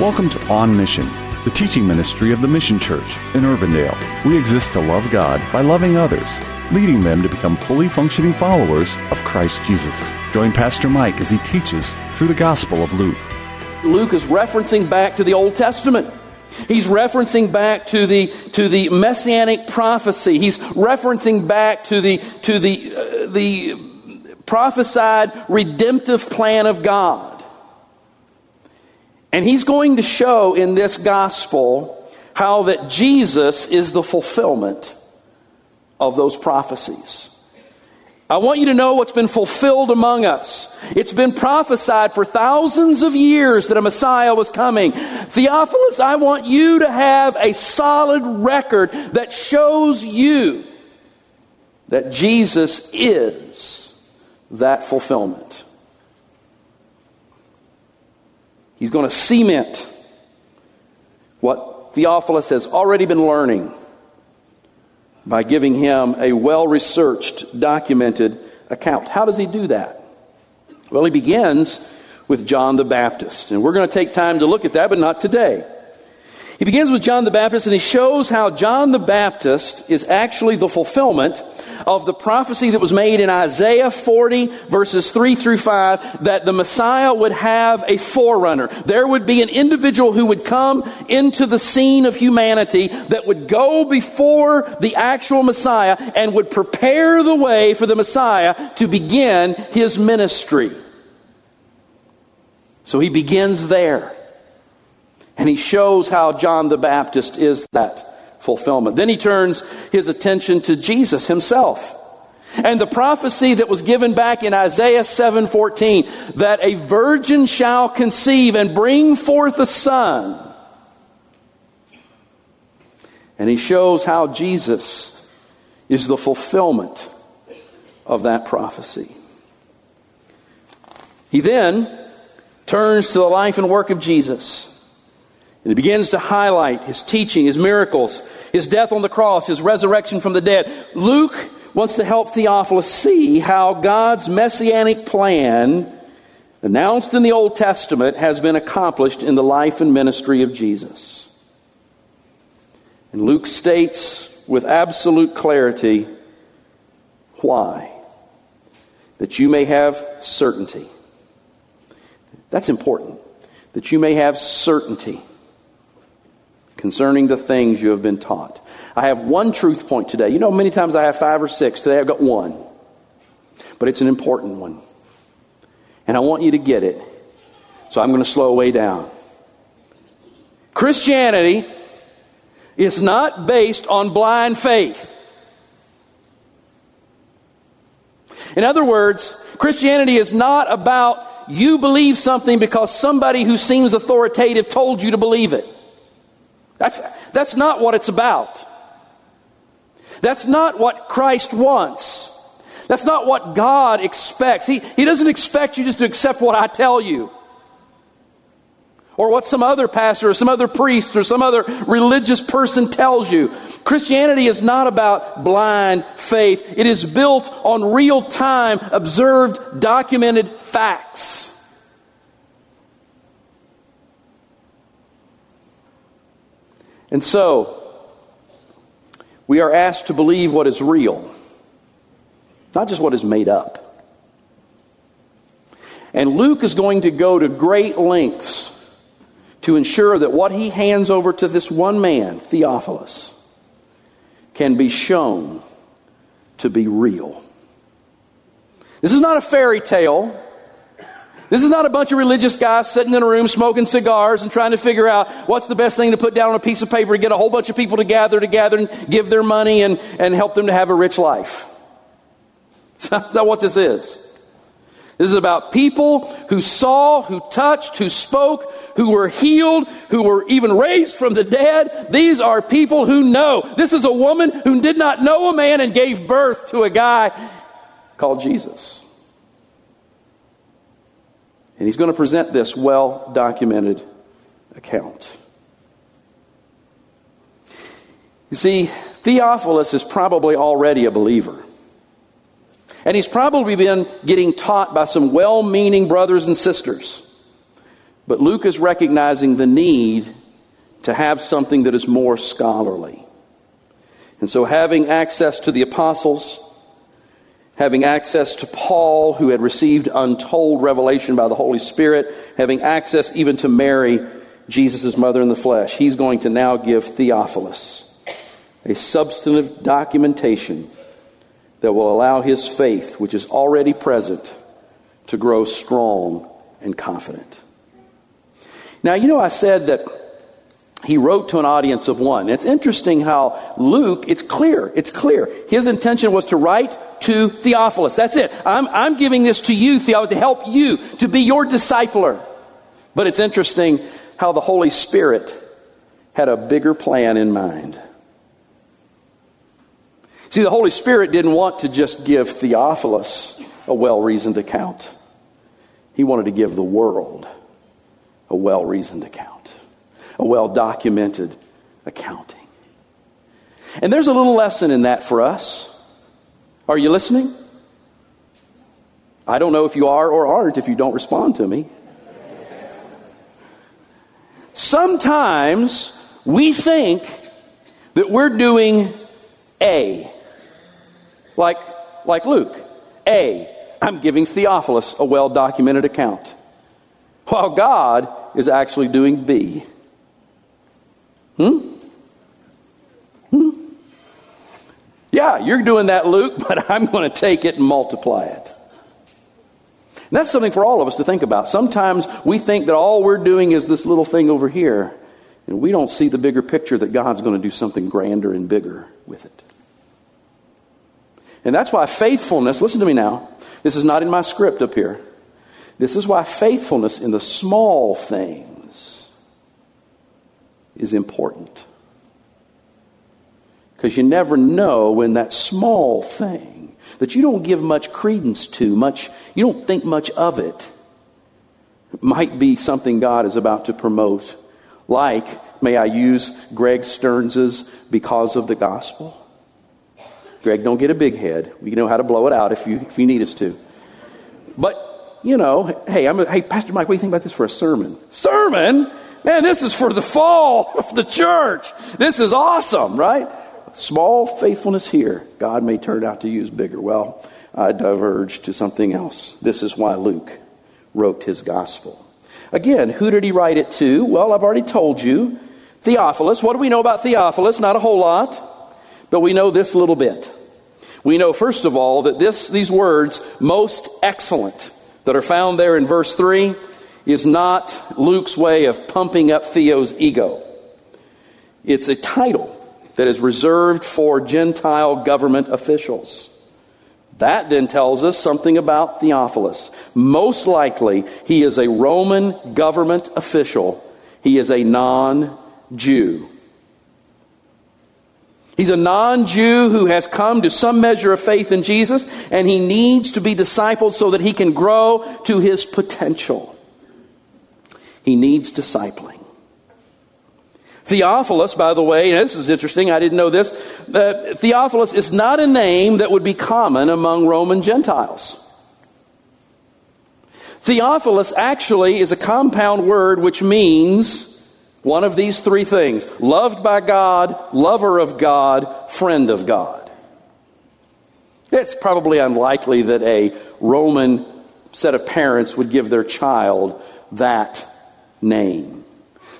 Welcome to On Mission, the teaching ministry of the Mission Church in Urbandale. We exist to love God by loving others, leading them to become fully functioning followers of Christ Jesus. Join Pastor Mike as he teaches through the Gospel of Luke. Luke is referencing back to the Old Testament. He's referencing back to the, to the messianic prophecy. He's referencing back to the, to the, uh, the prophesied redemptive plan of God. And he's going to show in this gospel how that Jesus is the fulfillment of those prophecies. I want you to know what's been fulfilled among us. It's been prophesied for thousands of years that a Messiah was coming. Theophilus, I want you to have a solid record that shows you that Jesus is that fulfillment. He's going to cement what Theophilus has already been learning by giving him a well researched, documented account. How does he do that? Well, he begins with John the Baptist. And we're going to take time to look at that, but not today. He begins with John the Baptist and he shows how John the Baptist is actually the fulfillment of the prophecy that was made in Isaiah 40, verses 3 through 5, that the Messiah would have a forerunner. There would be an individual who would come into the scene of humanity that would go before the actual Messiah and would prepare the way for the Messiah to begin his ministry. So he begins there. And he shows how John the Baptist is that fulfillment. Then he turns his attention to Jesus himself. And the prophecy that was given back in Isaiah 7:14 that a virgin shall conceive and bring forth a son. And he shows how Jesus is the fulfillment of that prophecy. He then turns to the life and work of Jesus. And he begins to highlight his teaching, his miracles, his death on the cross, his resurrection from the dead. Luke wants to help Theophilus see how God's messianic plan, announced in the Old Testament, has been accomplished in the life and ministry of Jesus. And Luke states with absolute clarity why. That you may have certainty. That's important. That you may have certainty concerning the things you have been taught. I have one truth point today. You know, many times I have five or six. Today I've got one. But it's an important one. And I want you to get it. So I'm going to slow way down. Christianity is not based on blind faith. In other words, Christianity is not about you believe something because somebody who seems authoritative told you to believe it. That's, that's not what it's about. That's not what Christ wants. That's not what God expects. He, he doesn't expect you just to accept what I tell you. Or what some other pastor or some other priest or some other religious person tells you. Christianity is not about blind faith. It is built on real time, observed, documented facts. And so, we are asked to believe what is real, not just what is made up. And Luke is going to go to great lengths to ensure that what he hands over to this one man, Theophilus, can be shown to be real. This is not a fairy tale. This is not a bunch of religious guys sitting in a room smoking cigars and trying to figure out what's the best thing to put down on a piece of paper to get a whole bunch of people to gather together and give their money and, and help them to have a rich life. That's not what this is. This is about people who saw, who touched, who spoke, who were healed, who were even raised from the dead. These are people who know. This is a woman who did not know a man and gave birth to a guy called Jesus. And he's going to present this well documented account. You see, Theophilus is probably already a believer. And he's probably been getting taught by some well meaning brothers and sisters. But Luke is recognizing the need to have something that is more scholarly. And so, having access to the apostles, having access to Paul, who had received untold revelation by the Holy Spirit, having access even to Mary, Jesus' mother in the flesh, he's going to now give Theophilus a substantive documentation that will allow his faith, which is already present, to grow strong and confident. Now, you know, I said that he wrote to an audience of one. It's interesting how Luke, it's clear, it's clear. His intention was to write to Theophilus. That's it. I'm, I'm giving this to you, Theophilus, to help you, to be your discipler. But it's interesting how the Holy Spirit had a bigger plan in mind. See, the Holy Spirit didn't want to just give Theophilus a well reasoned account, he wanted to give the world a well reasoned account, a well documented accounting. And there's a little lesson in that for us. Are you listening? I don't know if you are or aren't if you don't respond to me. Sometimes we think that we're doing A, like, like Luke. A, I'm giving Theophilus a well documented account, while God is actually doing B. Hmm? Yeah, you're doing that, Luke, but I'm going to take it and multiply it. And that's something for all of us to think about. Sometimes we think that all we're doing is this little thing over here, and we don't see the bigger picture that God's going to do something grander and bigger with it. And that's why faithfulness, listen to me now, this is not in my script up here. This is why faithfulness in the small things is important. Because you never know when that small thing that you don't give much credence to, much, you don't think much of it, might be something God is about to promote. Like, may I use Greg Stearns's because of the gospel? Greg, don't get a big head. We know how to blow it out if you, if you need us to. But, you know, hey, I'm a, hey, Pastor Mike, what do you think about this for a sermon? Sermon? Man, this is for the fall of the church. This is awesome, right? Small faithfulness here, God may turn out to use bigger. Well, I diverge to something else. This is why Luke wrote his gospel. Again, who did he write it to? Well, I've already told you. Theophilus. What do we know about Theophilus? Not a whole lot, but we know this little bit. We know, first of all, that this, these words, most excellent, that are found there in verse 3, is not Luke's way of pumping up Theo's ego. It's a title that is reserved for Gentile government officials. That then tells us something about Theophilus. Most likely, he is a Roman government official, he is a non Jew. He's a non Jew who has come to some measure of faith in Jesus, and he needs to be discipled so that he can grow to his potential. He needs discipling. Theophilus, by the way, this is interesting, I didn't know this. Theophilus is not a name that would be common among Roman Gentiles. Theophilus actually is a compound word which means one of these three things loved by God, lover of God, friend of God. It's probably unlikely that a Roman set of parents would give their child that name.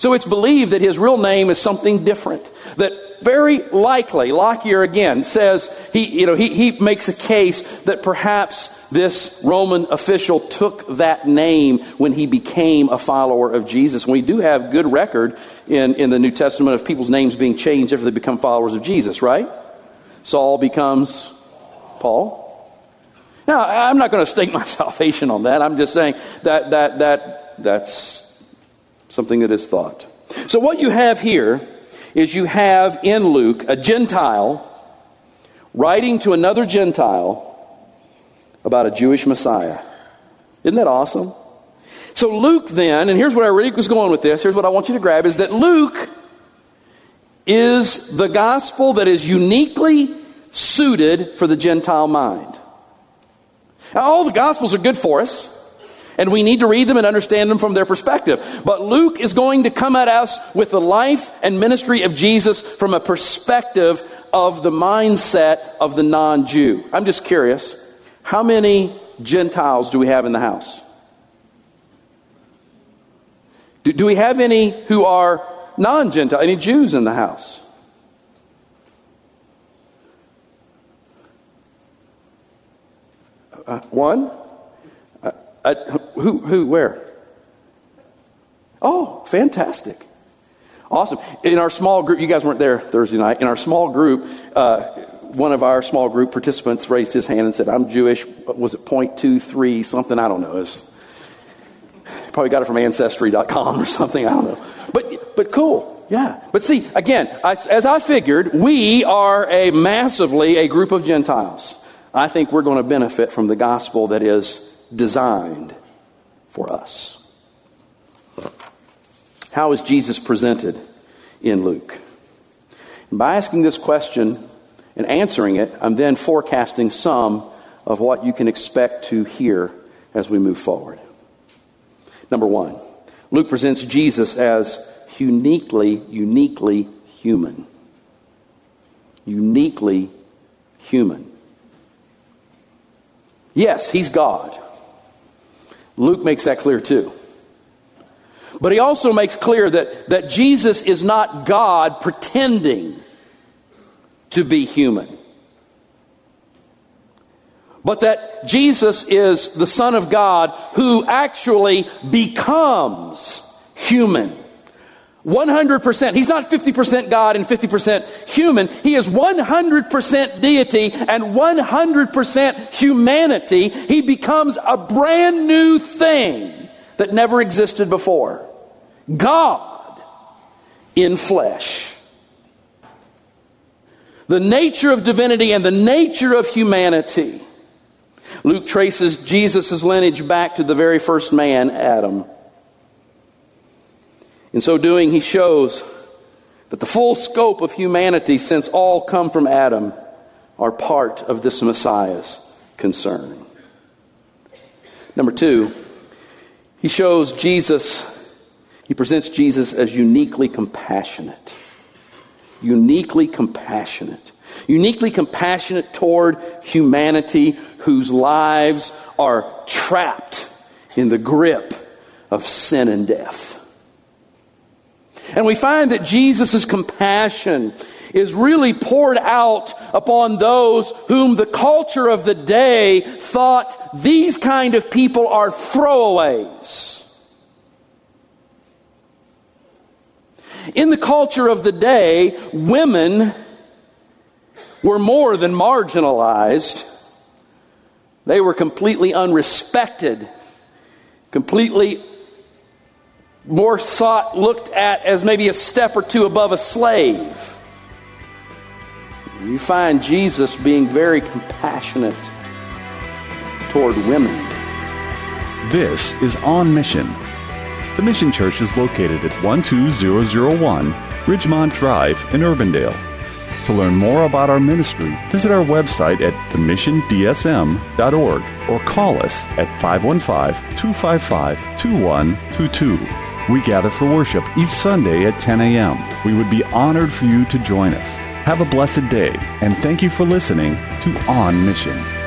So it's believed that his real name is something different. That very likely, Lockyer again says, he, you know, he, he makes a case that perhaps this Roman official took that name when he became a follower of Jesus. We do have good record in, in the New Testament of people's names being changed after they become followers of Jesus, right? Saul becomes Paul. Now, I'm not going to stake my salvation on that. I'm just saying that, that, that, that's something that is thought. So, what you have here is you have in Luke a Gentile writing to another Gentile about a Jewish Messiah. Isn't that awesome? So, Luke then, and here's where I really was going with this, here's what I want you to grab is that Luke is the gospel that is uniquely suited for the Gentile mind. Now, all the gospels are good for us. And we need to read them and understand them from their perspective. But Luke is going to come at us with the life and ministry of Jesus from a perspective of the mindset of the non Jew. I'm just curious how many Gentiles do we have in the house? Do, do we have any who are non Gentile, any Jews in the house? Uh, one? Uh, uh, who, who, where? Oh, fantastic. Awesome. In our small group, you guys weren't there Thursday night. In our small group, uh, one of our small group participants raised his hand and said, I'm Jewish. Was it 0.23 something? I don't know. It's, probably got it from Ancestry.com or something. I don't know. But, but cool. Yeah. But see, again, I, as I figured, we are a massively a group of Gentiles. I think we're going to benefit from the gospel that is designed for us. How is Jesus presented in Luke? And by asking this question and answering it, I'm then forecasting some of what you can expect to hear as we move forward. Number one, Luke presents Jesus as uniquely, uniquely human. Uniquely human. Yes, he's God. Luke makes that clear too. But he also makes clear that, that Jesus is not God pretending to be human. But that Jesus is the Son of God who actually becomes human. 100%. He's not 50% God and 50% human. He is 100% deity and 100% humanity. He becomes a brand new thing that never existed before. God in flesh. The nature of divinity and the nature of humanity. Luke traces Jesus' lineage back to the very first man, Adam. In so doing, he shows that the full scope of humanity, since all come from Adam, are part of this Messiah's concern. Number two, he shows Jesus, he presents Jesus as uniquely compassionate. Uniquely compassionate. Uniquely compassionate toward humanity whose lives are trapped in the grip of sin and death. And we find that Jesus' compassion is really poured out upon those whom the culture of the day thought these kind of people are throwaways. In the culture of the day, women were more than marginalized. They were completely unrespected, completely more sought, looked at as maybe a step or two above a slave. You find Jesus being very compassionate toward women. This is On Mission. The Mission Church is located at 12001 Ridgemont Drive in Urbandale. To learn more about our ministry, visit our website at themissiondsm.org or call us at 515 255 2122. We gather for worship each Sunday at 10 a.m. We would be honored for you to join us. Have a blessed day, and thank you for listening to On Mission.